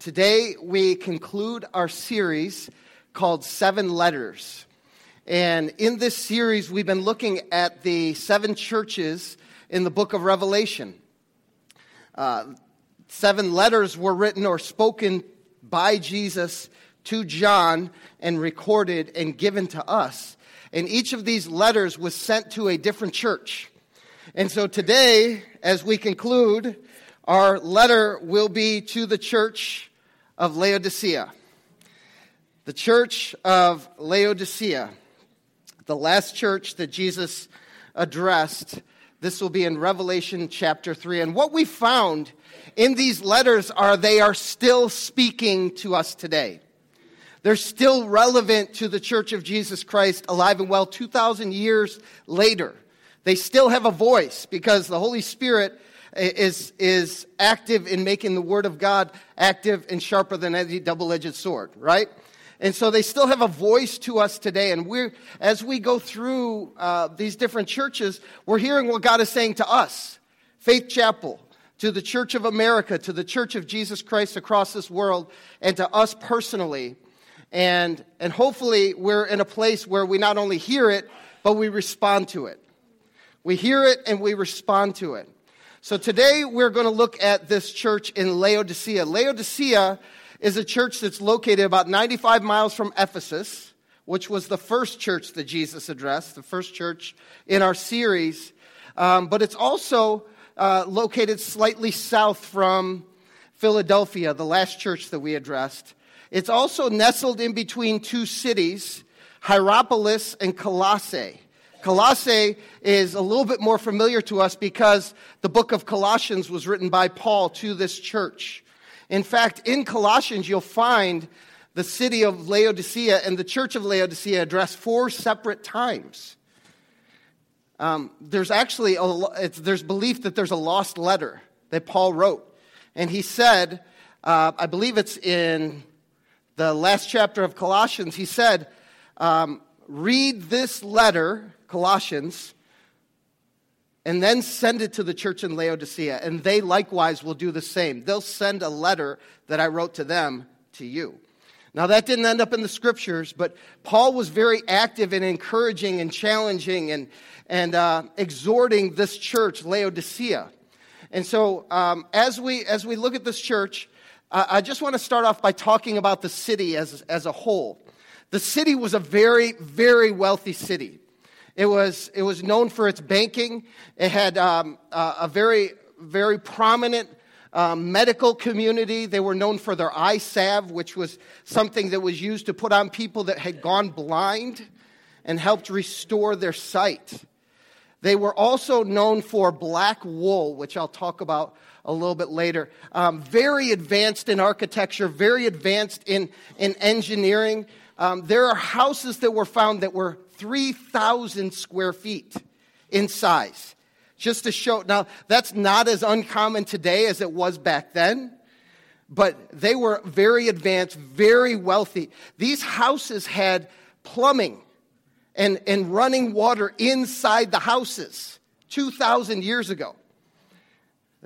today we conclude our series called Seven Letters. And in this series, we've been looking at the seven churches in the book of Revelation. Uh, seven letters were written or spoken by Jesus to John and recorded and given to us. And each of these letters was sent to a different church. And so today, as we conclude, our letter will be to the church of Laodicea. The church of Laodicea, the last church that Jesus addressed. This will be in Revelation chapter 3. And what we found in these letters are they are still speaking to us today. They're still relevant to the church of Jesus Christ, alive and well 2,000 years later. They still have a voice because the Holy Spirit is, is active in making the Word of God active and sharper than any double edged sword, right? And so they still have a voice to us today. And we're, as we go through uh, these different churches, we're hearing what God is saying to us Faith Chapel, to the Church of America, to the Church of Jesus Christ across this world, and to us personally. And, and hopefully, we're in a place where we not only hear it, but we respond to it. We hear it and we respond to it. So today we're going to look at this church in Laodicea. Laodicea is a church that's located about 95 miles from Ephesus, which was the first church that Jesus addressed, the first church in our series. Um, but it's also uh, located slightly south from Philadelphia, the last church that we addressed. It's also nestled in between two cities, Hierapolis and Colossae. Colossae is a little bit more familiar to us because the book of Colossians was written by Paul to this church. In fact, in Colossians, you'll find the city of Laodicea and the church of Laodicea addressed four separate times. Um, there's actually a, there's belief that there's a lost letter that Paul wrote, and he said, uh, I believe it's in the last chapter of Colossians. He said, um, "Read this letter Colossians, and then send it to the church in Laodicea, and they likewise will do the same. They'll send a letter that I wrote to them to you. Now, that didn't end up in the scriptures, but Paul was very active in encouraging and challenging and, and uh, exhorting this church, Laodicea. And so, um, as, we, as we look at this church, uh, I just want to start off by talking about the city as, as a whole. The city was a very, very wealthy city. It was, it was known for its banking. It had um, uh, a very, very prominent um, medical community. They were known for their eye salve, which was something that was used to put on people that had gone blind and helped restore their sight. They were also known for black wool, which I'll talk about a little bit later. Um, very advanced in architecture, very advanced in, in engineering. Um, there are houses that were found that were 3,000 square feet in size. Just to show, now that's not as uncommon today as it was back then, but they were very advanced, very wealthy. These houses had plumbing and, and running water inside the houses 2,000 years ago.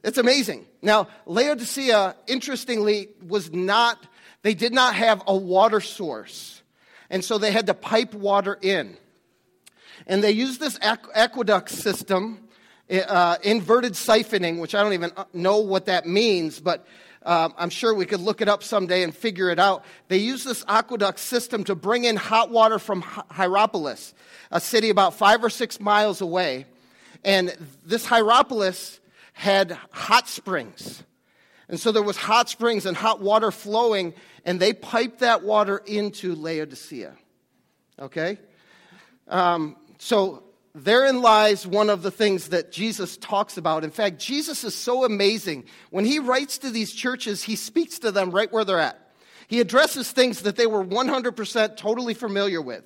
It's amazing. Now, Laodicea, interestingly, was not, they did not have a water source. And so they had to pipe water in. And they use this aqueduct system, uh, inverted siphoning, which I don't even uh, know what that means, but uh, I'm sure we could look it up someday and figure it out. They use this aqueduct system to bring in hot water from Hierapolis, a city about five or six miles away. And this Hierapolis had hot springs. And so there was hot springs and hot water flowing, and they piped that water into Laodicea. Okay? Um, so therein lies one of the things that Jesus talks about. In fact, Jesus is so amazing. When he writes to these churches, he speaks to them right where they're at. He addresses things that they were 100% totally familiar with.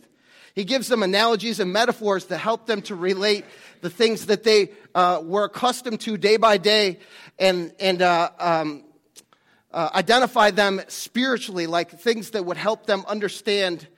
He gives them analogies and metaphors to help them to relate the things that they uh, were accustomed to day by day and, and uh, um, uh, identify them spiritually, like things that would help them understand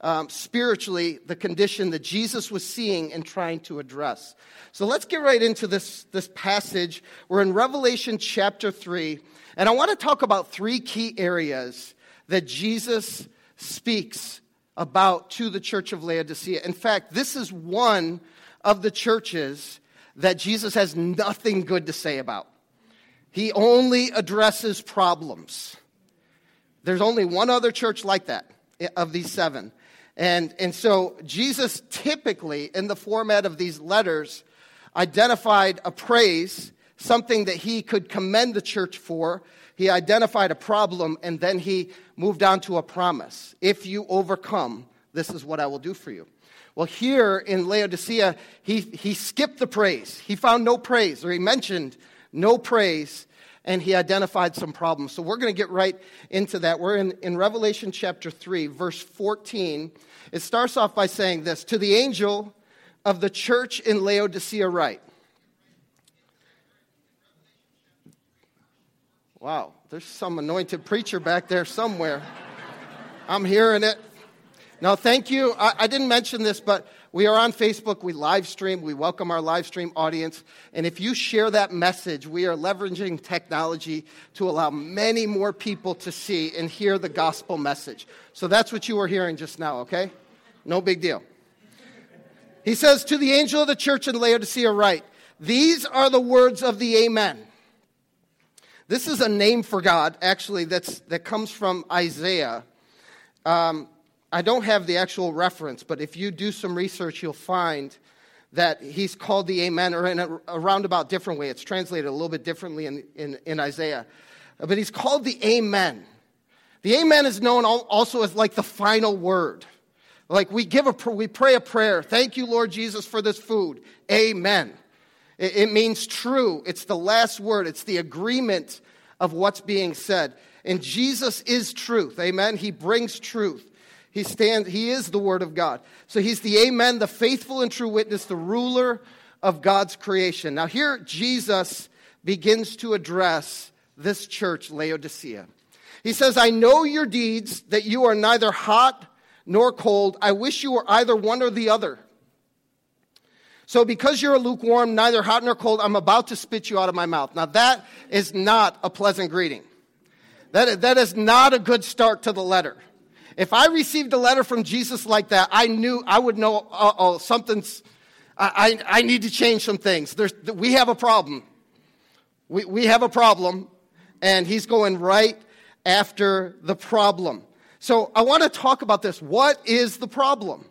um, spiritually the condition that Jesus was seeing and trying to address. So let's get right into this, this passage. We're in Revelation chapter 3, and I want to talk about three key areas that Jesus speaks about to the church of Laodicea. In fact, this is one of the churches that Jesus has nothing good to say about. He only addresses problems. There's only one other church like that of these seven. And, and so Jesus typically, in the format of these letters, identified a praise, something that he could commend the church for. He identified a problem, and then he moved on to a promise. If you overcome, this is what I will do for you. Well, here in Laodicea, he, he skipped the praise. He found no praise, or he mentioned no praise, and he identified some problems. So we're going to get right into that. We're in, in Revelation chapter 3, verse 14. It starts off by saying this To the angel of the church in Laodicea, write. Wow, there's some anointed preacher back there somewhere. I'm hearing it. Now, thank you. I, I, didn't mention this, but we are on Facebook. We live stream. We welcome our live stream audience. And if you share that message, we are leveraging technology to allow many more people to see and hear the gospel message. So that's what you were hearing just now, okay? No big deal. He says, To the angel of the church in Laodicea, write, These are the words of the Amen. This is a name for God, actually, that's, that comes from Isaiah. Um, I don't have the actual reference, but if you do some research, you'll find that he's called the Amen, or in a, a roundabout different way. It's translated a little bit differently in, in, in Isaiah. But he's called the Amen. The Amen is known also as like the final word. Like we give a, we pray a prayer. Thank you, Lord Jesus, for this food. Amen. It, it means true. It's the last word. It's the agreement of what's being said. And Jesus is truth. Amen. He brings truth. He stands, he is the word of God. So he's the amen, the faithful and true witness, the ruler of God's creation. Now here Jesus begins to address this church, Laodicea. He says, I know your deeds, that you are neither hot nor cold. I wish you were either one or the other. So, because you're lukewarm, neither hot nor cold, I'm about to spit you out of my mouth. Now, that is not a pleasant greeting. That, that is not a good start to the letter. If I received a letter from Jesus like that, I knew, I would know, oh, something's, I, I, I, need to change some things. There's, we have a problem. We, we have a problem, and he's going right after the problem. So I want to talk about this. What is the problem?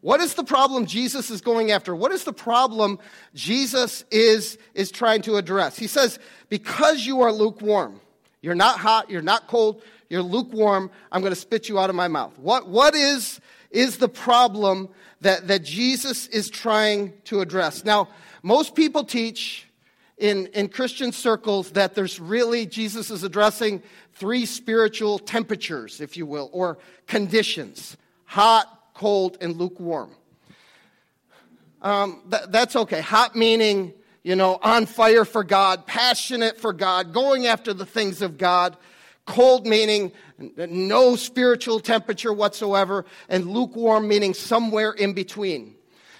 What is the problem Jesus is going after? What is the problem Jesus is, is trying to address? He says, Because you are lukewarm, you're not hot, you're not cold, you're lukewarm. I'm going to spit you out of my mouth. What, what is, is the problem that, that Jesus is trying to address? Now, most people teach in, in Christian circles that there's really, Jesus is addressing three spiritual temperatures, if you will, or conditions hot, cold, and lukewarm. Um, th- that's okay. Hot meaning, you know, on fire for God, passionate for God, going after the things of God. Cold meaning no spiritual temperature whatsoever, and lukewarm meaning somewhere in between.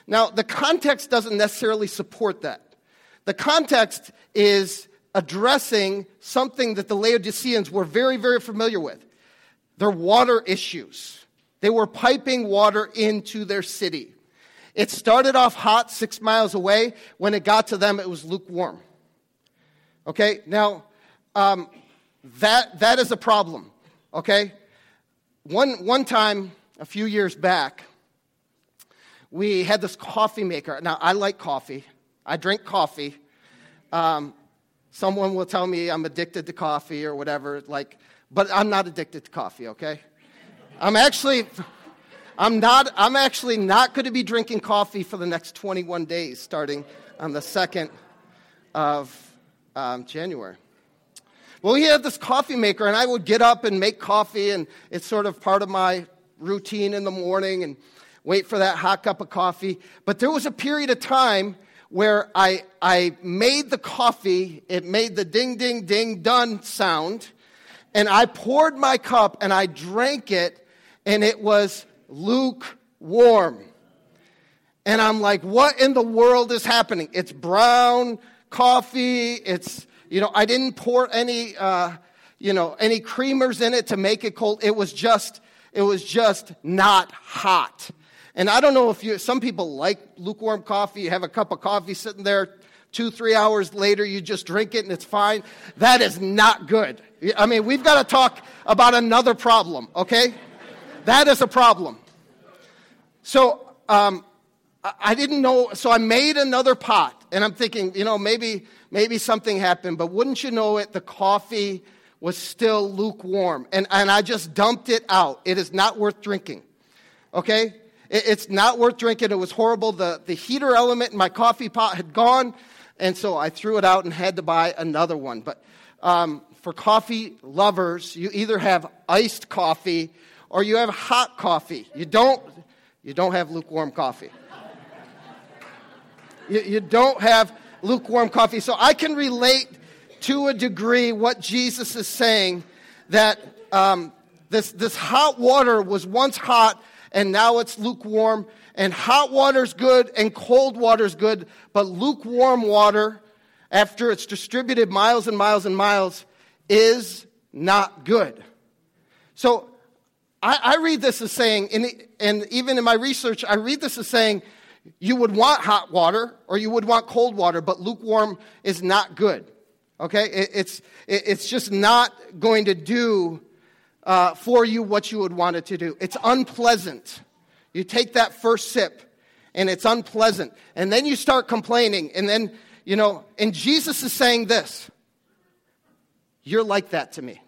Now, the context doesn't necessarily support that. The context is addressing something that the Laodiceans were very, very familiar with their water issues. They were piping water into their city. It started off hot six miles away. When it got to them, it was lukewarm. Okay, now, um, that, that is a problem, okay? One, one time, a few years back, we had this coffee maker. Now, I like coffee, I drink coffee. Um, someone will tell me I'm addicted to coffee or whatever, like, but I'm not addicted to coffee, okay? I'm actually. I'm not I'm actually not going to be drinking coffee for the next 21 days starting on the 2nd of um, January. Well, he had this coffee maker, and I would get up and make coffee, and it's sort of part of my routine in the morning and wait for that hot cup of coffee. But there was a period of time where I, I made the coffee, it made the ding, ding, ding, done sound, and I poured my cup and I drank it, and it was lukewarm. And I'm like, what in the world is happening? It's brown coffee. It's, you know, I didn't pour any, uh, you know, any creamers in it to make it cold. It was just, it was just not hot. And I don't know if you, some people like lukewarm coffee. You have a cup of coffee sitting there two, three hours later, you just drink it and it's fine. That is not good. I mean, we've got to talk about another problem, okay? That is a problem. So, um, I didn't know, so I made another pot, and I'm thinking, you know, maybe, maybe something happened, but wouldn't you know it, the coffee was still lukewarm, and, and I just dumped it out. It is not worth drinking, okay? It, it's not worth drinking. It was horrible. The, the heater element in my coffee pot had gone, and so I threw it out and had to buy another one. But um, for coffee lovers, you either have iced coffee or you have hot coffee. You don't, you don't have lukewarm coffee. You, you don't have lukewarm coffee. So I can relate to a degree what Jesus is saying that um, this, this hot water was once hot and now it's lukewarm and hot water's good and cold water's good, but lukewarm water, after it's distributed miles and miles and miles, is not good. So I, I read this as saying, and, and even in my research, I read this as saying, you would want hot water or you would want cold water, but lukewarm is not good. Okay? It, it's, it, it's just not going to do uh, for you what you would want it to do. It's unpleasant. You take that first sip and it's unpleasant. And then you start complaining. And then, you know, and Jesus is saying this You're like that to me.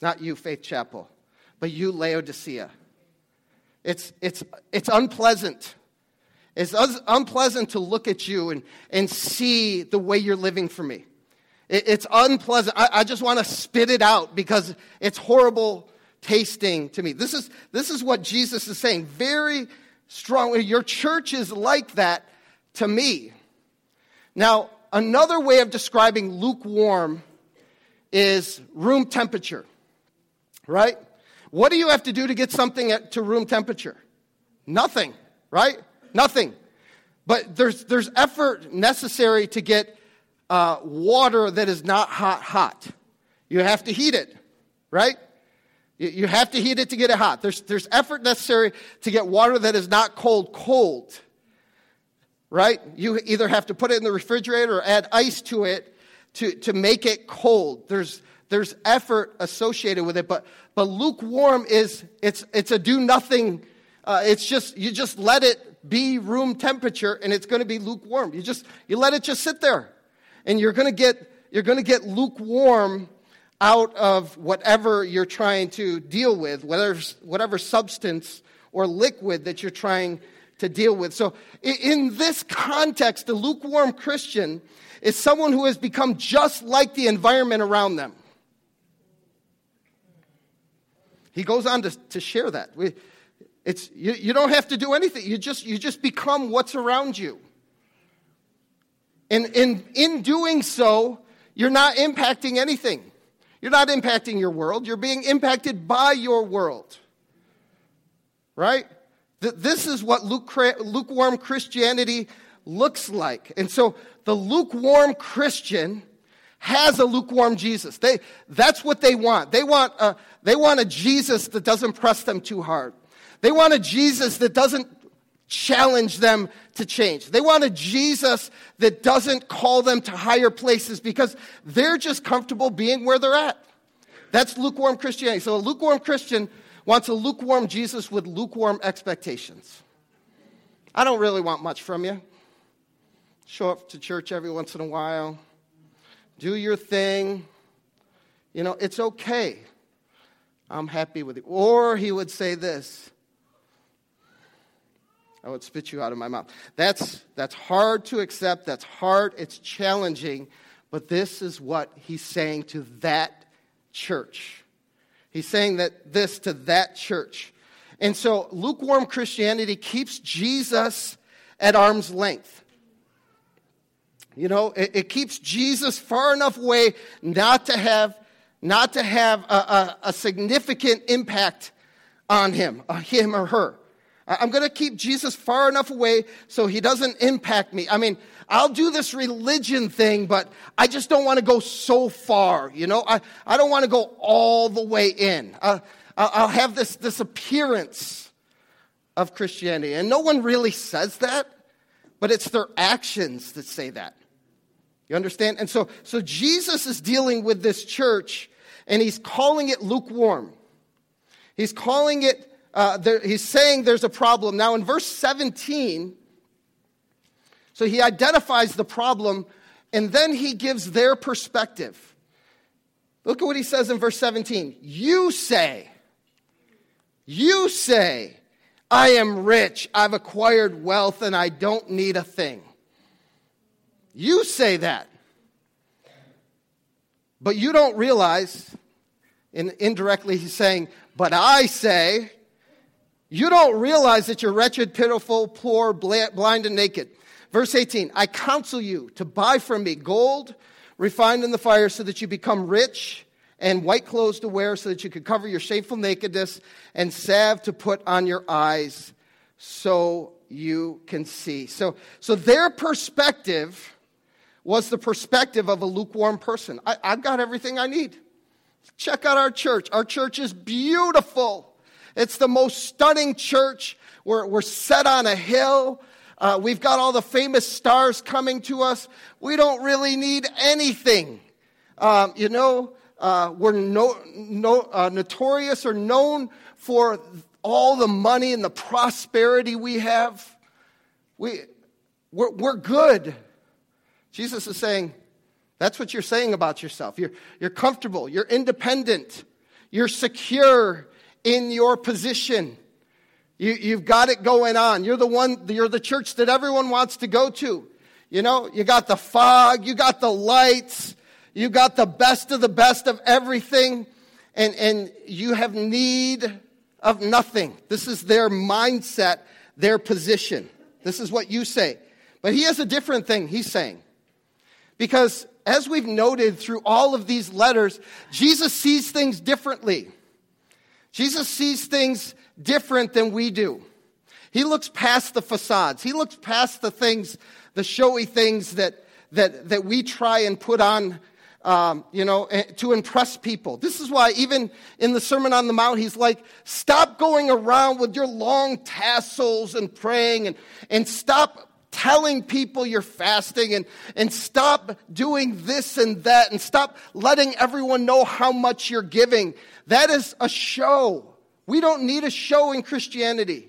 Not you, Faith Chapel, but you, Laodicea. It's, it's, it's unpleasant. It's unpleasant to look at you and, and see the way you're living for me. It, it's unpleasant. I, I just want to spit it out because it's horrible tasting to me. This is, this is what Jesus is saying very strongly. Your church is like that to me. Now, another way of describing lukewarm is room temperature, right? What do you have to do to get something at, to room temperature? Nothing, right? Nothing. But there's, there's effort necessary to get uh, water that is not hot, hot. You have to heat it, right? You have to heat it to get it hot. There's, there's effort necessary to get water that is not cold, cold. Right? You either have to put it in the refrigerator or add ice to it to, to make it cold. There's, there's effort associated with it, but, but lukewarm is, it's, it's a do nothing. Uh, it's just, you just let it be room temperature and it's going to be lukewarm. You just, you let it just sit there and you're going to get, you're going to get lukewarm out of whatever you're trying to deal with, whether, whatever substance or liquid that you're trying to deal with. So, in this context, a lukewarm Christian is someone who has become just like the environment around them. He goes on to, to share that. We, it's, you, you don't have to do anything, you just, you just become what's around you. And in, in doing so, you're not impacting anything. You're not impacting your world, you're being impacted by your world. Right? This is what lukewarm Christianity looks like. And so the lukewarm Christian has a lukewarm Jesus. They, that's what they want. They want, a, they want a Jesus that doesn't press them too hard. They want a Jesus that doesn't challenge them to change. They want a Jesus that doesn't call them to higher places because they're just comfortable being where they're at. That's lukewarm Christianity. So a lukewarm Christian wants a lukewarm Jesus with lukewarm expectations. I don't really want much from you. Show up to church every once in a while, do your thing. You know, it's okay. I'm happy with you. Or he would say this Oh, I would spit you out of my mouth. That's, that's hard to accept. That's hard. It's challenging. But this is what he's saying to that church. He's saying that this to that church. And so lukewarm Christianity keeps Jesus at arm's length. You know, it, it keeps Jesus far enough away not to have, not to have a, a, a significant impact on him, him or her. I'm going to keep Jesus far enough away so he doesn't impact me. I mean, I'll do this religion thing, but I just don't want to go so far. You know, I, I don't want to go all the way in. I'll have this, this appearance of Christianity. And no one really says that, but it's their actions that say that. You understand? And so, so Jesus is dealing with this church and he's calling it lukewarm. He's calling it, uh, there, he's saying there's a problem. Now, in verse 17, so he identifies the problem and then he gives their perspective. Look at what he says in verse 17. You say, you say, I am rich, I've acquired wealth, and I don't need a thing. You say that. But you don't realize, and indirectly he's saying, but I say, you don't realize that you're wretched, pitiful, poor, blind, and naked. Verse 18 I counsel you to buy from me gold refined in the fire so that you become rich, and white clothes to wear so that you could cover your shameful nakedness, and salve to put on your eyes so you can see. So, so their perspective was the perspective of a lukewarm person. I, I've got everything I need. Check out our church. Our church is beautiful. It's the most stunning church. We're, we're set on a hill. Uh, we've got all the famous stars coming to us. We don't really need anything. Um, you know, uh, we're no, no, uh, notorious or known for all the money and the prosperity we have. We, we're, we're good. Jesus is saying, that's what you're saying about yourself. You're, you're comfortable, you're independent, you're secure in your position. You, you've got it going on. You're the one, you're the church that everyone wants to go to. You know, you got the fog, you got the lights, you got the best of the best of everything, and, and you have need of nothing. This is their mindset, their position. This is what you say. But he has a different thing he's saying. Because as we've noted through all of these letters, Jesus sees things differently. Jesus sees things different than we do. He looks past the facades. He looks past the things, the showy things that, that, that we try and put on, um, you know, eh, to impress people. This is why even in the Sermon on the Mount, he's like, stop going around with your long tassels and praying and, and stop telling people you're fasting and, and stop doing this and that and stop letting everyone know how much you're giving. That is a show. We don't need a show in Christianity.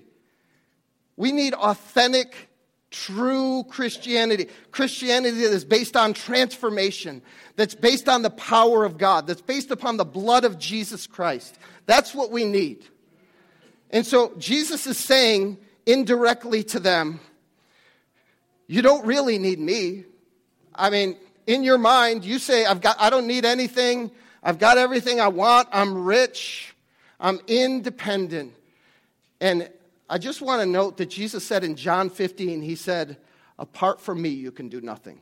We need authentic, true Christianity. Christianity that is based on transformation, that's based on the power of God, that's based upon the blood of Jesus Christ. That's what we need. And so Jesus is saying indirectly to them, you don't really need me. I mean, in your mind, you say, I've got, I don't need anything. I've got everything I want. I'm rich. I'm independent. And I just want to note that Jesus said in John 15, He said, Apart from me, you can do nothing.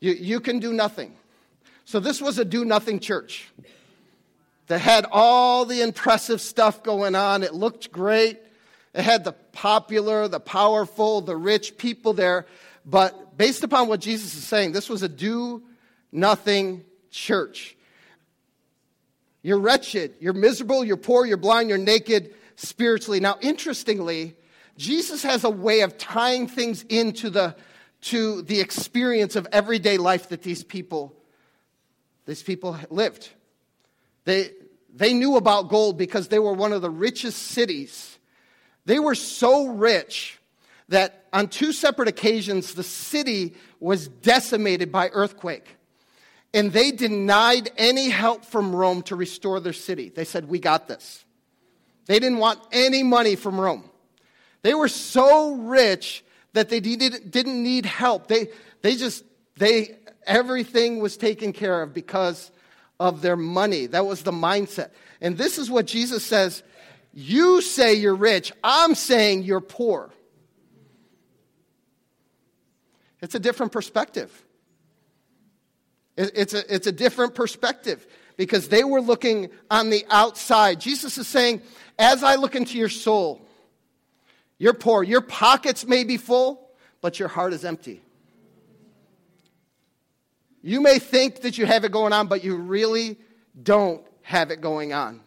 You, you can do nothing. So this was a do nothing church that had all the impressive stuff going on. It looked great. It had the popular, the powerful, the rich people there. But based upon what Jesus is saying, this was a do nothing church. You're wretched, you're miserable, you're poor, you're blind, you're naked spiritually. Now, interestingly, Jesus has a way of tying things into the to the experience of everyday life that these people these people lived. They they knew about gold because they were one of the richest cities they were so rich that on two separate occasions, the city was decimated by earthquake. And they denied any help from Rome to restore their city. They said, We got this. They didn't want any money from Rome. They were so rich that they didn't need help. They, they just, they, everything was taken care of because of their money. That was the mindset. And this is what Jesus says you say you're rich, I'm saying you're poor. It's a different perspective. It's a, it's a different perspective because they were looking on the outside. Jesus is saying, as I look into your soul, you're poor. Your pockets may be full, but your heart is empty. You may think that you have it going on, but you really don't have it going on.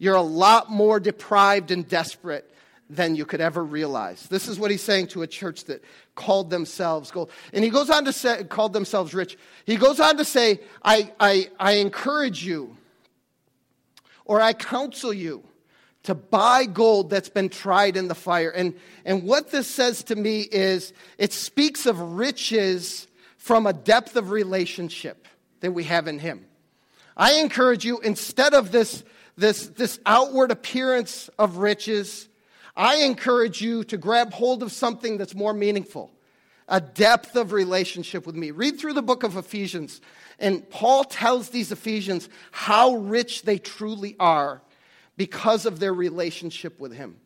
You're a lot more deprived and desperate than you could ever realize. This is what he's saying to a church that called themselves gold. And he goes on to say, called themselves rich. He goes on to say, I, I, I encourage you or I counsel you to buy gold that's been tried in the fire. And, and what this says to me is it speaks of riches from a depth of relationship that we have in Him. I encourage you, instead of this, this, this outward appearance of riches, I encourage you to grab hold of something that's more meaningful a depth of relationship with me. Read through the book of Ephesians, and Paul tells these Ephesians how rich they truly are because of their relationship with Him.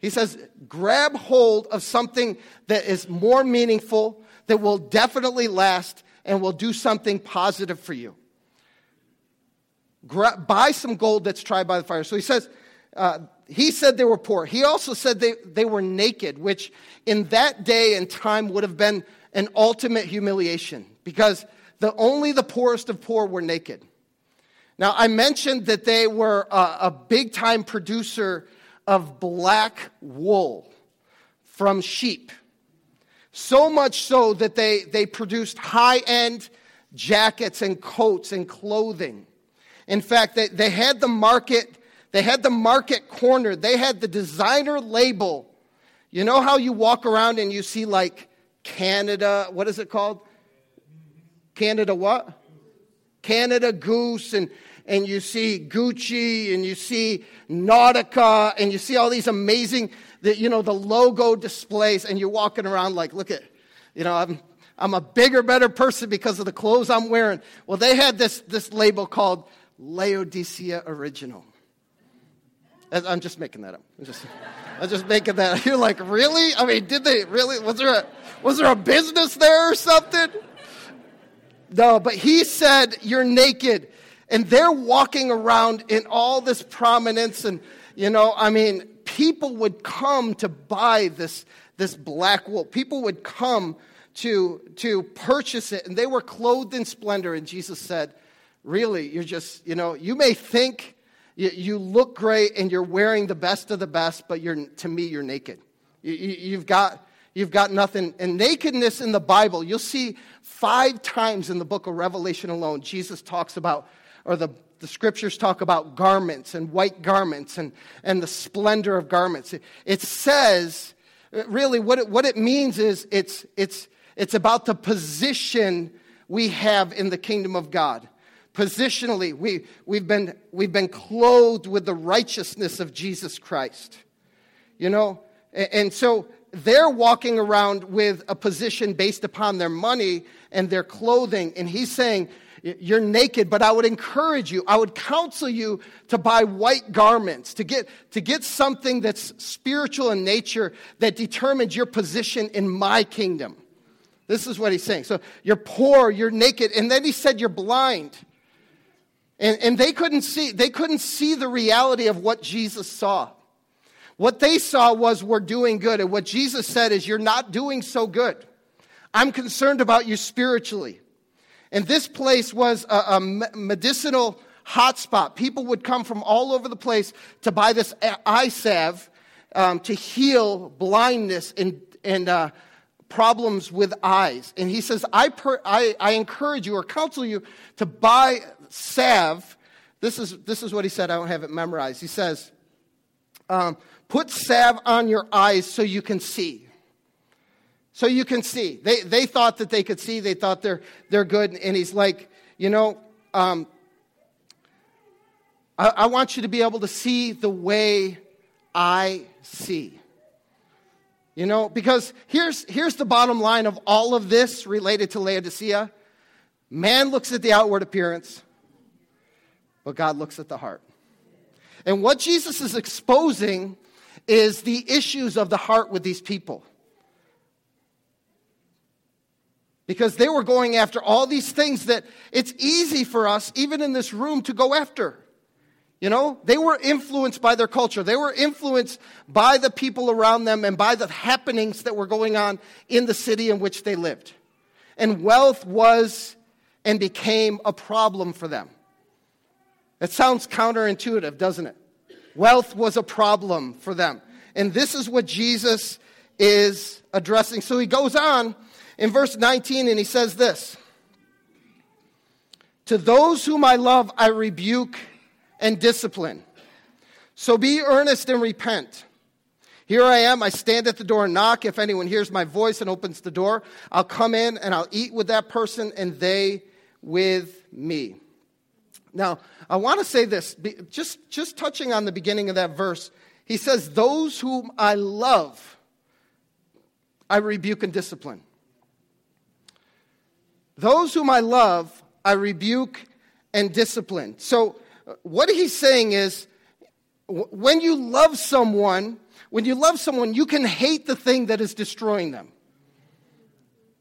He says, grab hold of something that is more meaningful, that will definitely last, and will do something positive for you. Buy some gold that's tried by the fire. So he says, uh, he said they were poor. He also said they, they were naked, which in that day and time would have been an ultimate humiliation because the, only the poorest of poor were naked. Now, I mentioned that they were a, a big time producer of black wool from sheep. So much so that they, they produced high end jackets and coats and clothing. In fact, they, they had the market, they had the market cornered. They had the designer label. You know how you walk around and you see like Canada, what is it called? Canada what? Canada Goose and and you see Gucci and you see Nautica and you see all these amazing, the, you know, the logo displays and you're walking around like, look at, you know, I'm, I'm a bigger, better person because of the clothes I'm wearing. Well, they had this, this label called Laodicea Original. I'm just making that up. I'm just, I'm just making that. Up. You're like, really? I mean, did they really? Was there a, was there a business there or something? No, but he said, You're naked and they're walking around in all this prominence and you know i mean people would come to buy this this black wool people would come to to purchase it and they were clothed in splendor and jesus said really you're just you know you may think you, you look great and you're wearing the best of the best but you're to me you're naked you, you, you've got you've got nothing. And nakedness in the Bible, you'll see five times in the book of Revelation alone, Jesus talks about or the, the scriptures talk about garments and white garments and, and the splendor of garments. It, it says, really, what it, what it means is it's, it's, it's about the position we have in the kingdom of God. Positionally, we, we've, been, we've been clothed with the righteousness of Jesus Christ. You know? And, so they're walking around with a position based upon their money and their clothing. And he's saying, you're naked, but I would encourage you, I would counsel you to buy white garments, to get, to get something that's spiritual in nature that determines your position in my kingdom. This is what he's saying. So you're poor, you're naked, and then he said you're blind. And, and they couldn't see, they couldn't see the reality of what Jesus saw. What they saw was we're doing good. And what Jesus said is, You're not doing so good. I'm concerned about you spiritually. And this place was a, a medicinal hotspot. People would come from all over the place to buy this eye salve um, to heal blindness and, and uh, problems with eyes. And he says, I, per, I, I encourage you or counsel you to buy salve. This is, this is what he said. I don't have it memorized. He says, um, put salve on your eyes so you can see. So you can see. They, they thought that they could see. They thought they're, they're good. And he's like, you know, um, I, I want you to be able to see the way I see. You know, because here's, here's the bottom line of all of this related to Laodicea man looks at the outward appearance, but God looks at the heart. And what Jesus is exposing is the issues of the heart with these people. because they were going after all these things that it's easy for us, even in this room, to go after. You know, they were influenced by their culture. They were influenced by the people around them and by the happenings that were going on in the city in which they lived. And wealth was and became a problem for them. It sounds counterintuitive, doesn't it? Wealth was a problem for them. And this is what Jesus is addressing. So he goes on in verse 19 and he says this To those whom I love, I rebuke and discipline. So be earnest and repent. Here I am. I stand at the door and knock. If anyone hears my voice and opens the door, I'll come in and I'll eat with that person and they with me. Now, I want to say this, just, just touching on the beginning of that verse. He says, Those whom I love, I rebuke and discipline. Those whom I love, I rebuke and discipline. So, uh, what he's saying is when you love someone, when you love someone, you can hate the thing that is destroying them.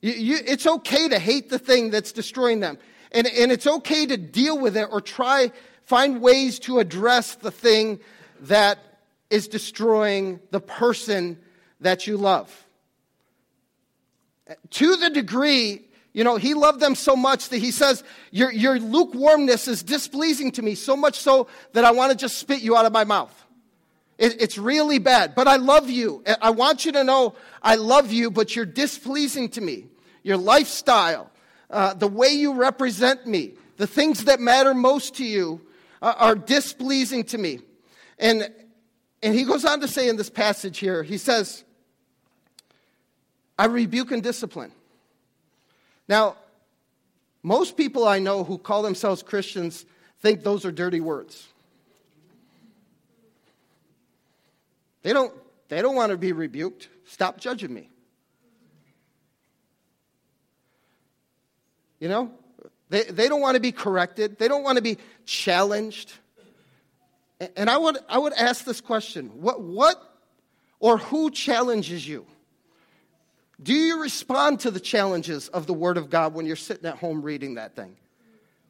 You, you, it's okay to hate the thing that's destroying them. And, and it's okay to deal with it or try, find ways to address the thing that is destroying the person that you love. To the degree you know, he loved them so much that he says, Your, your lukewarmness is displeasing to me, so much so that I want to just spit you out of my mouth. It, it's really bad, but I love you. I want you to know I love you, but you're displeasing to me. Your lifestyle, uh, the way you represent me, the things that matter most to you uh, are displeasing to me. And, and he goes on to say in this passage here, he says, I rebuke and discipline. Now, most people I know who call themselves Christians think those are dirty words. They don't, they don't want to be rebuked. Stop judging me. You know, they, they don't want to be corrected, they don't want to be challenged. And I would, I would ask this question what, what or who challenges you? Do you respond to the challenges of the Word of God when you're sitting at home reading that thing?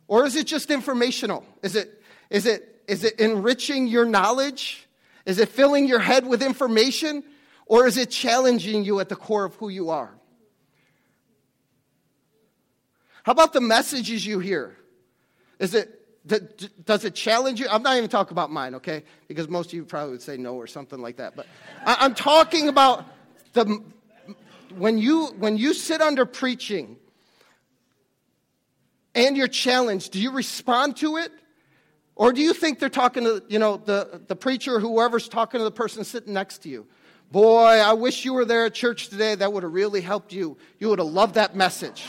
Or is it just informational? Is it, is it, is it enriching your knowledge? Is it filling your head with information? Or is it challenging you at the core of who you are? How about the messages you hear? Is it, does it challenge you? I'm not even talking about mine, okay? Because most of you probably would say no or something like that. But I'm talking about the, when you, when you sit under preaching and you're challenged, do you respond to it? Or do you think they're talking to, you know, the, the preacher whoever's talking to the person sitting next to you? Boy, I wish you were there at church today. That would have really helped you. You would have loved that message.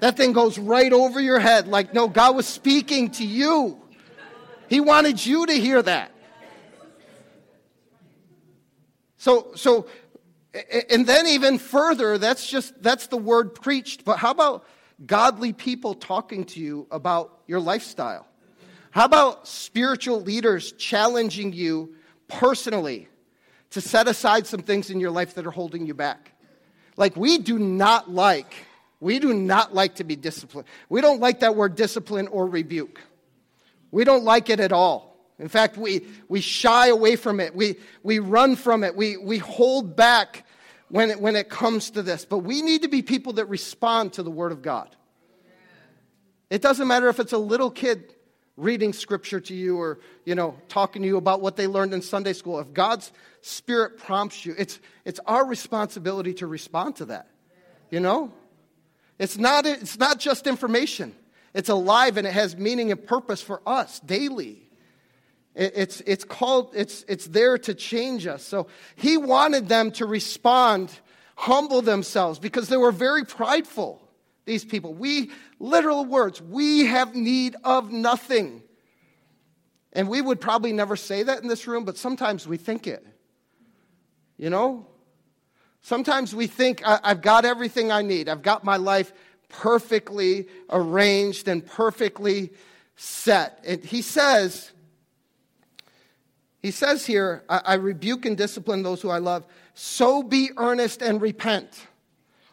That thing goes right over your head like, no, God was speaking to you. He wanted you to hear that. So, so and then even further, that's just that's the word preached. But how about godly people talking to you about your lifestyle? How about spiritual leaders challenging you personally to set aside some things in your life that are holding you back? Like we do not like we do not like to be disciplined. We don't like that word discipline or rebuke. We don't like it at all. In fact, we, we shy away from it. We, we run from it. We, we hold back when it, when it comes to this. But we need to be people that respond to the Word of God. It doesn't matter if it's a little kid reading scripture to you or you know talking to you about what they learned in sunday school if god's spirit prompts you it's it's our responsibility to respond to that you know it's not it's not just information it's alive and it has meaning and purpose for us daily it's, it's called, it's, it's there to change us. So he wanted them to respond, humble themselves, because they were very prideful, these people. We, literal words, we have need of nothing. And we would probably never say that in this room, but sometimes we think it. You know? Sometimes we think, I've got everything I need. I've got my life perfectly arranged and perfectly set. And he says, he says here, I, rebuke and discipline those who I love. So be earnest and repent.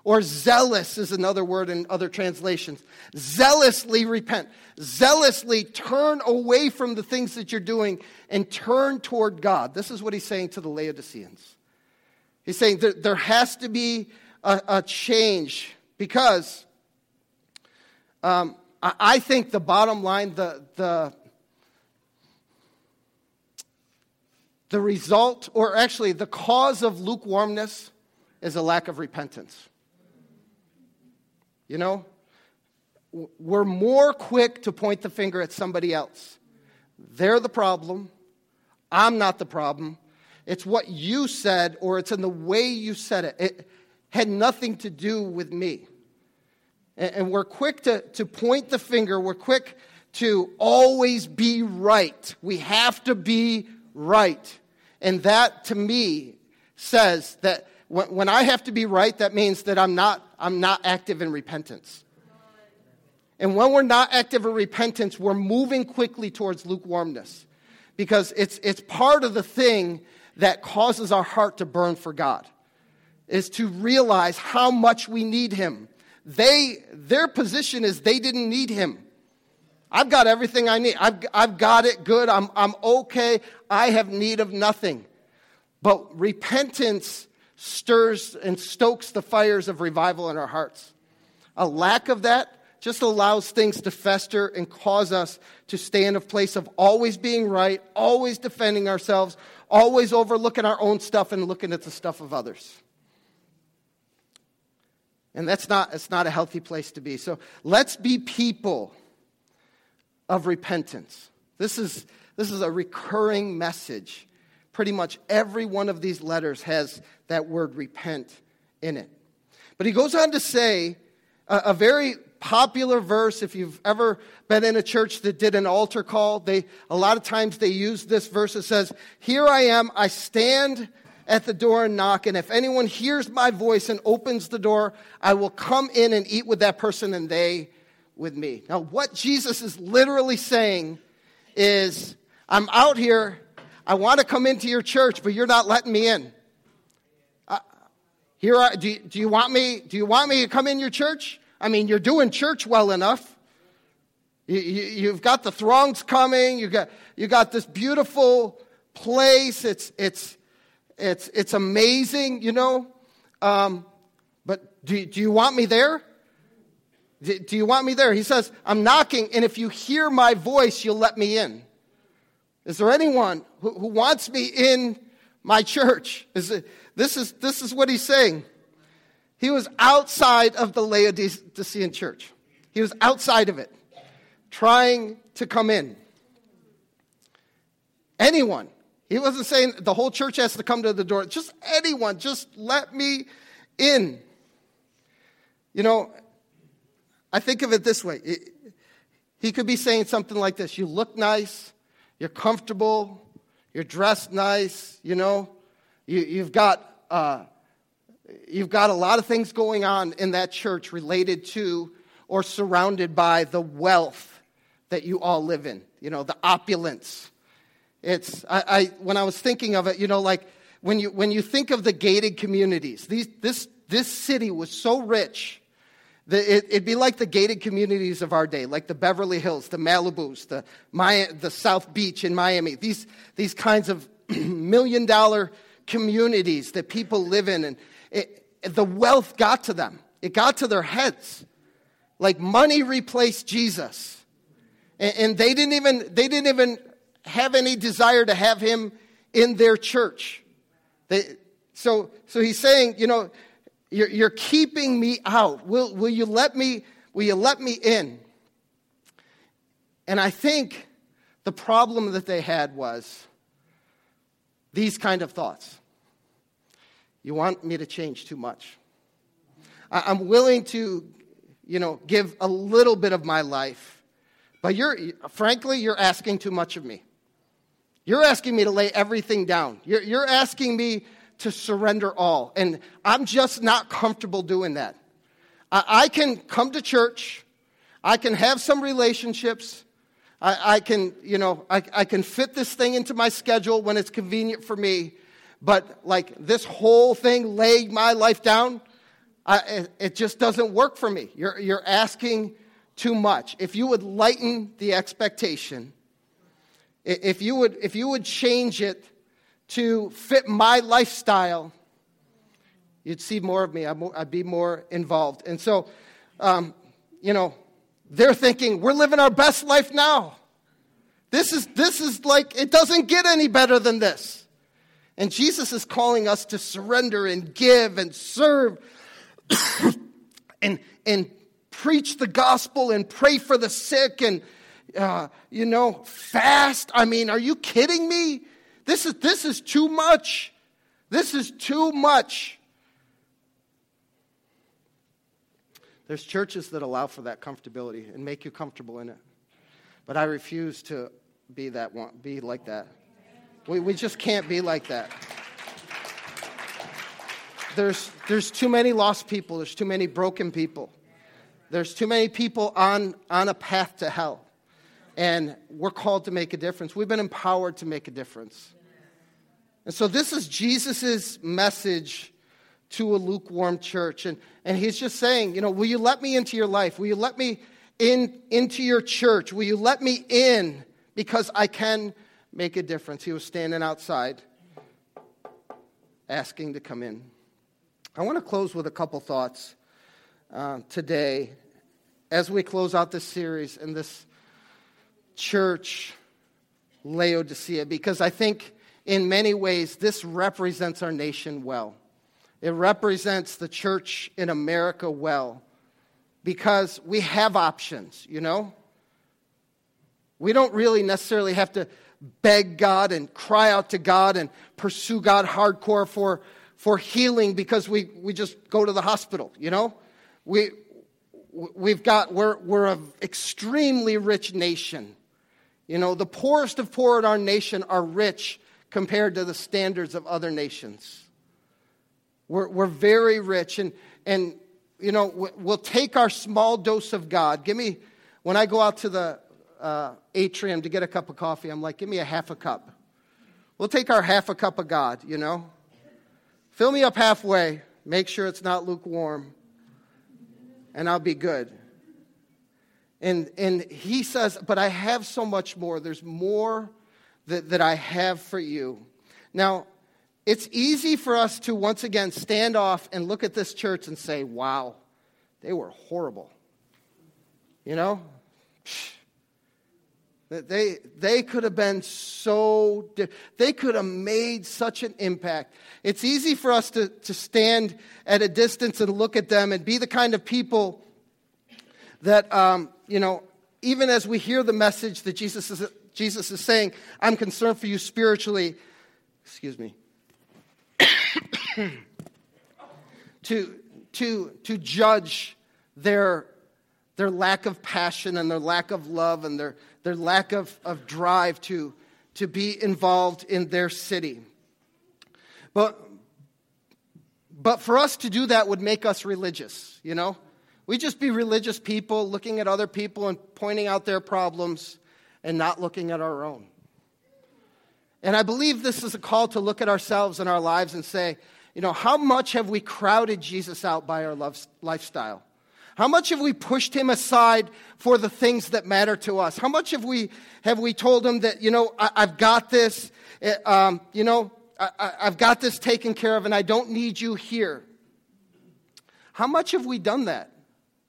Or zealous is another word in other translations. Zealously repent. Zealously turn away from the things that you're doing and turn toward God. This is what he's saying to the Laodiceans. He's saying there, there has to be a, a change because um, I, I think the bottom line, the, the, the result, or actually the cause of lukewarmness, is a lack of repentance. You know, we're more quick to point the finger at somebody else. They're the problem. I'm not the problem. It's what you said, or it's in the way you said it. It had nothing to do with me. And we're quick to, to point the finger. We're quick to always be right. We have to be right. And that, to me, says that when I have to be right, that means that I'm not, I'm not active in repentance. And when we're not active in repentance, we're moving quickly towards lukewarmness because it's, it's part of the thing that causes our heart to burn for God, is to realize how much we need Him. They, their position is they didn't need Him. I've got everything I need. I've, I've got it good. I'm, I'm okay. I have need of nothing. But repentance stirs and stokes the fires of revival in our hearts. A lack of that just allows things to fester and cause us to stay in a place of always being right, always defending ourselves, always overlooking our own stuff and looking at the stuff of others. And that's not, it's not a healthy place to be. So let's be people of repentance. This is, this is a recurring message. Pretty much every one of these letters has that word repent in it. But he goes on to say a, a very popular verse if you've ever been in a church that did an altar call they a lot of times they use this verse it says here i am i stand at the door and knock and if anyone hears my voice and opens the door i will come in and eat with that person and they with me. Now what jesus is literally saying is i'm out here i want to come into your church but you're not letting me in. Uh, here do, do you want me do you want me to come in your church I mean, you're doing church well enough. You, have got the throngs coming. You got you got this beautiful place. It's it's it's it's amazing, you know. Um, but do, do you want me there? Do, do you want me there? He says, I'm knocking, and if you hear my voice, you'll let me in. Is there anyone who, who wants me in my church? Is it, this, is, this is what he's saying. He was outside of the Laodicean church. He was outside of it, trying to come in. Anyone. He wasn't saying the whole church has to come to the door. Just anyone. Just let me in. You know, I think of it this way. he could be saying something like this You look nice, you're comfortable, you're dressed nice, you know, you, have got. Uh, You've got a lot of things going on in that church related to or surrounded by the wealth that you all live in, you know, the opulence. It's, I, I when I was thinking of it, you know, like when you, when you think of the gated communities, these, this, this city was so rich that it, would be like the gated communities of our day, like the Beverly Hills, the Malibus, the, the South Beach in Miami, these, these kinds of million dollar communities that people live in. And, it, the wealth got to them, it got to their heads. Like money replaced Jesus. And, and they, didn't even, they didn't even have any desire to have him in their church. They, so, so he's saying, you know, you're, you're keeping me out. Will, will, you let me, will you let me in? And I think the problem that they had was these kind of thoughts. You want me to change too much. I'm willing to, you know, give a little bit of my life, but you're, frankly, you're asking too much of me. You're asking me to lay everything down. You're, you're asking me to surrender all. And I'm just not comfortable doing that. I, I can come to church, I can have some relationships, I, I can, you know, I, I can fit this thing into my schedule when it's convenient for me, but like this whole thing, laying my life down, I, it, it just doesn't work for me. You're, you're asking too much. If you would lighten the expectation, if you would, if you would change it to fit my lifestyle, you'd see more of me. I'd, be more involved. And so, um, you know, they're thinking, we're living our best life now. This is, this is like, it doesn't get any better than this. And Jesus is calling us to surrender and give and serve and, and preach the gospel and pray for the sick and, uh, you know, fast. I mean, are you kidding me? This is, this is too much. This is too much. There's churches that allow for that comfortability and make you comfortable in it. But I refuse to be that one, be like that. We, we just can't be like that. There's, there's too many lost people. There's too many broken people. There's too many people on, on a path to hell. And we're called to make a difference. We've been empowered to make a difference. And so this is Jesus' message to a lukewarm church. And, and he's just saying, you know, will you let me into your life? Will you let me in into your church? Will you let me in because I can make a difference? He was standing outside asking to come in. I want to close with a couple thoughts uh, today as we close out this series in this church Laodicea because I think in many ways this represents our nation well. It represents the church in America well because we have options, you know? We don't really necessarily have to beg God and cry out to God and pursue God hardcore for, for healing because we, we just go to the hospital, you know? We, we've got, we're, we're an extremely rich nation. You know, the poorest of poor in our nation are rich compared to the standards of other nations. We're, we're very rich. And, and, you know, we'll take our small dose of God. Give me, when I go out to the uh, atrium to get a cup of coffee, I'm like, give me a half a cup. We'll take our half a cup of God, you know? Fill me up halfway. Make sure it's not lukewarm. And I'll be good. And, and he says, But I have so much more. There's more that, that I have for you. Now, it's easy for us to once again stand off and look at this church and say, wow, they were horrible. You know? They, they could have been so, they could have made such an impact. It's easy for us to, to stand at a distance and look at them and be the kind of people that, um, you know, even as we hear the message that Jesus is, Jesus is saying, I'm concerned for you spiritually, excuse me, to, to, to judge their, their lack of passion and their lack of love and their, their lack of, of drive to, to be involved in their city. But, but for us to do that would make us religious, you know? We just be religious people looking at other people and pointing out their problems and not looking at our own. And I believe this is a call to look at ourselves and our lives and say, you know, how much have we crowded Jesus out by our lifestyle? How much have we pushed him aside for the things that matter to us? How much have we, have we told him that, you know, I, have got this, eh, um, you know, I, have got this taken care of and I don't need you here? How much have we done that?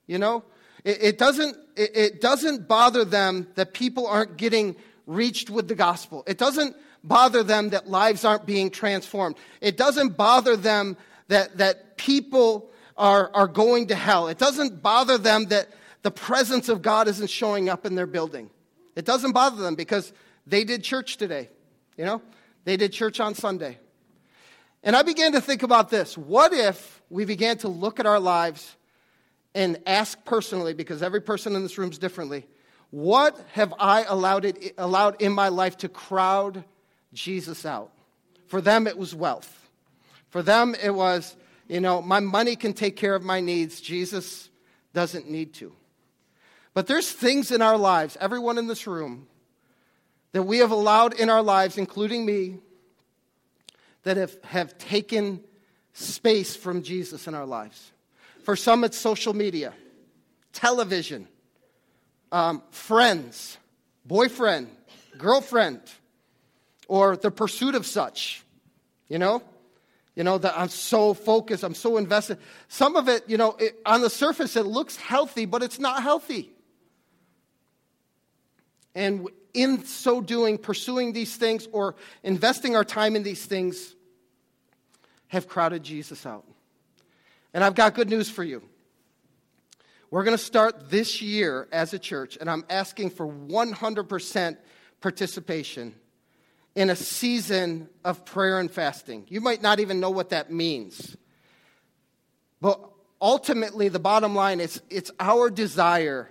You know, it, it doesn't, it, it doesn't bother them that people aren't getting reached with the gospel. It doesn't bother them that lives aren't being transformed. It doesn't bother them that, that people are, are going to hell. It doesn't bother them that the presence of God isn't showing up in their building. It doesn't bother them because they did church today. You know, they did church on Sunday. And I began to think about this. What if we began to look at our lives and ask personally, because every person in this room is differently, what have I allowed, it, allowed in my life to crowd Jesus out. For them, it was wealth. For them, it was, you know, my money can take care of my needs. Jesus doesn't need to. But there's things in our lives, everyone in this room, that we have allowed in our lives, including me, that have, have taken space from Jesus in our lives. For some, it's social media, television, um, friends, boyfriend, girlfriend, or the pursuit of such. You know? You know, that I'm so focused, I'm so invested. Some of it, you know, it, on the surface, it looks healthy, but it's not healthy. And in so doing, pursuing these things or investing our time in these things have crowded Jesus out. And I've got good news for you. We're going to start this year as a church, and I'm asking for 100% participation in a season of prayer and fasting. You might not even know what that means. But ultimately, the bottom line is it's our desire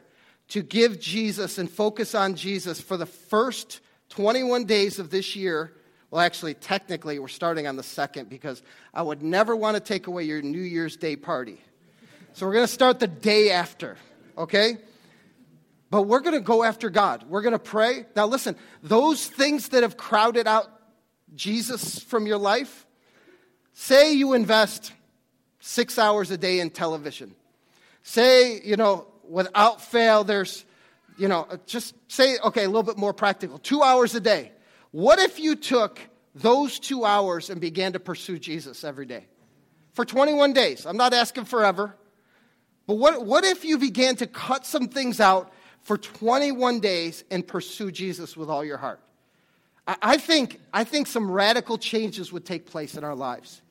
to give Jesus and focus on Jesus for the first 21 days of this year. Well, actually, technically, we're starting on the second because I would never want to take away your New Year's Day party. So we're going to start the day after, okay? But we're going to go after God. We're going to pray. Now, listen, those things that have crowded out Jesus from your life, say you invest six hours a day in television. Say, you know, without fail, there's, you know, just say, okay, a little bit more practical, two hours a day. What if you took those two hours and began to pursue Jesus every day? For 21 days. I'm not asking forever. But what, what if you began to cut some things out for 21 days and pursue Jesus with all your heart? I, think, I think some radical changes would take place in our lives.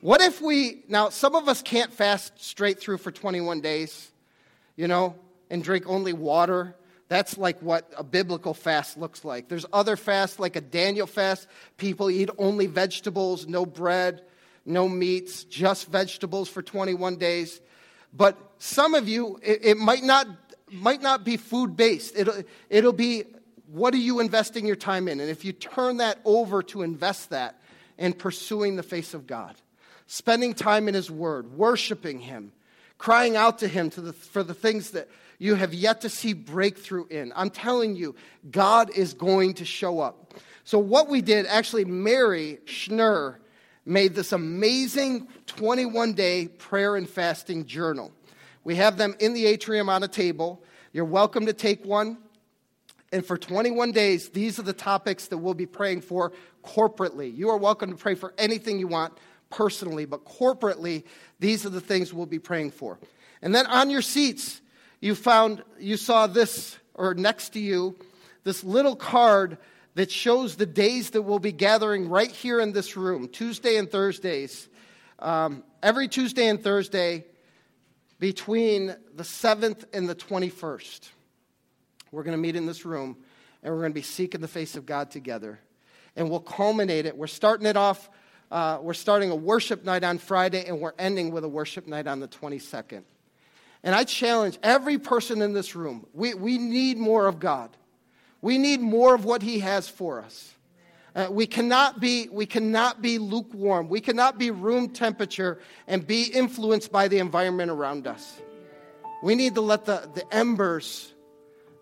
What if we, now, some of us can't fast straight through for 21 days you know, and drink only water. That's like what a biblical fast looks like. There's other fasts, like a Daniel fast. People eat only vegetables, no bread, no meats, just vegetables for 21 days. But some of you, it, it might, not, might not be food based. It'll, it'll be what are you investing your time in? And if you turn that over to invest that in pursuing the face of God, spending time in His Word, worshiping Him, crying out to Him to the, for the things that you have yet to see breakthrough in. I'm telling you, God is going to show up. So, what we did, actually, Mary Schnurr made this amazing 21 day prayer and fasting journal. We have them in the atrium on a table. You're welcome to take one. And for 21 days, these are the topics that we'll be praying for corporately. You are welcome to pray for anything you want personally, but corporately, these are the things we'll be praying for. And then on your seats, you found, you saw this, or next to you, this little card that shows the days that we'll be gathering right here in this room, Tuesday and Thursdays. Um, every Tuesday and Thursday between the 7th and the 21st. We're going to meet in this room and we're going to be seeking the face of God together. And we'll culminate it. We're starting it off uh, we're starting a worship night on Friday, and we're ending with a worship night on the 22nd. And I challenge every person in this room we, we need more of God. We need more of what He has for us. Uh, we, cannot be, we cannot be lukewarm. We cannot be room temperature and be influenced by the environment around us. We need to let the, the embers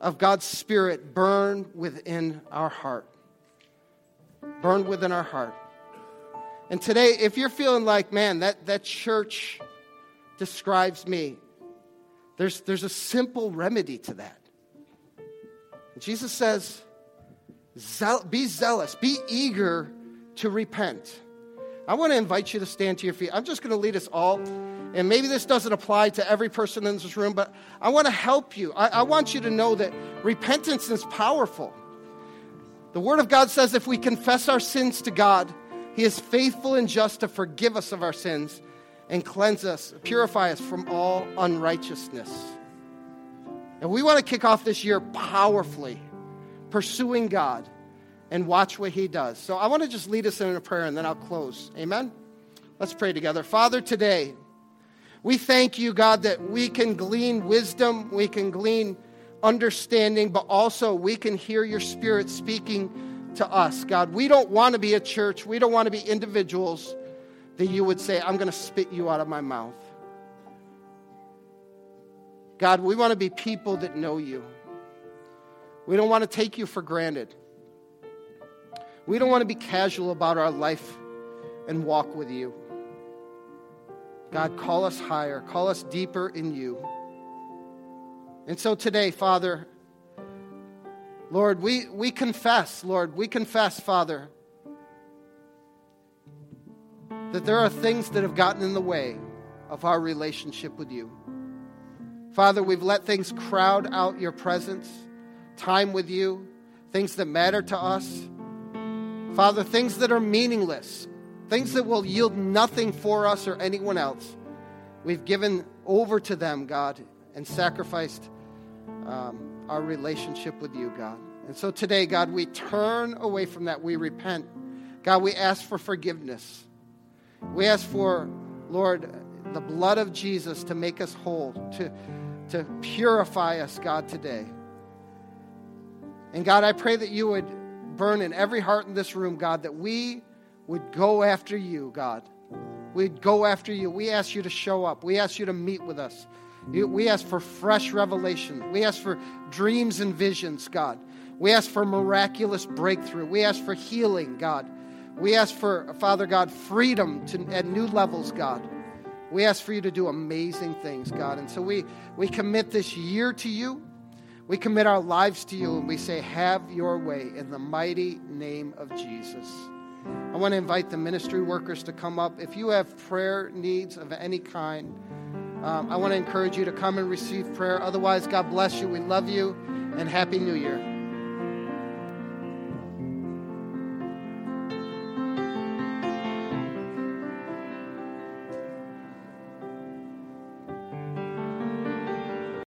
of God's Spirit burn within our heart. Burn within our heart. And today, if you're feeling like, man, that, that church describes me, there's, there's a simple remedy to that. Jesus says, be zealous, be eager to repent. I want to invite you to stand to your feet. I'm just going to lead us all. And maybe this doesn't apply to every person in this room, but I want to help you. I, I want you to know that repentance is powerful. The Word of God says if we confess our sins to God, he is faithful and just to forgive us of our sins and cleanse us, purify us from all unrighteousness. And we want to kick off this year powerfully, pursuing God and watch what He does. So I want to just lead us in a prayer and then I'll close. Amen? Let's pray together. Father, today, we thank you, God, that we can glean wisdom, we can glean understanding, but also we can hear your Spirit speaking to us, God. We don't want to be a church, we don't want to be individuals that you would say, I'm going to spit you out of my mouth. God, we want to be people that know you. We don't want to take you for granted. We don't want to be casual about our life and walk with you. God, call us higher, call us deeper in you. And so today, Father, Lord, we, we confess, Lord, we confess, Father, that there are things that have gotten in the way of our relationship with you. Father, we've let things crowd out your presence, time with you, things that matter to us. Father, things that are meaningless, things that will yield nothing for us or anyone else. We've given over to them, God, and sacrificed um, our relationship with you, God. And so today, God, we turn away from that. We repent. God, we ask for forgiveness. We ask for, Lord, the blood of Jesus to make us whole, to, to purify us, God, today. And God, I pray that you would burn in every heart in this room, God, that we would go after you, God. We'd go after you. We ask you to show up. We ask you to meet with us. We ask for fresh revelation. We ask for dreams and visions, God. We ask for miraculous breakthrough. We ask for healing, God. We ask for, Father God, freedom to, at new levels, God. We ask for you to do amazing things, God. And so we, we commit this year to you. We commit our lives to you and we say, Have your way in the mighty name of Jesus. I want to invite the ministry workers to come up. If you have prayer needs of any kind, um, I want to encourage you to come and receive prayer. Otherwise, God bless you. We love you and Happy New Year.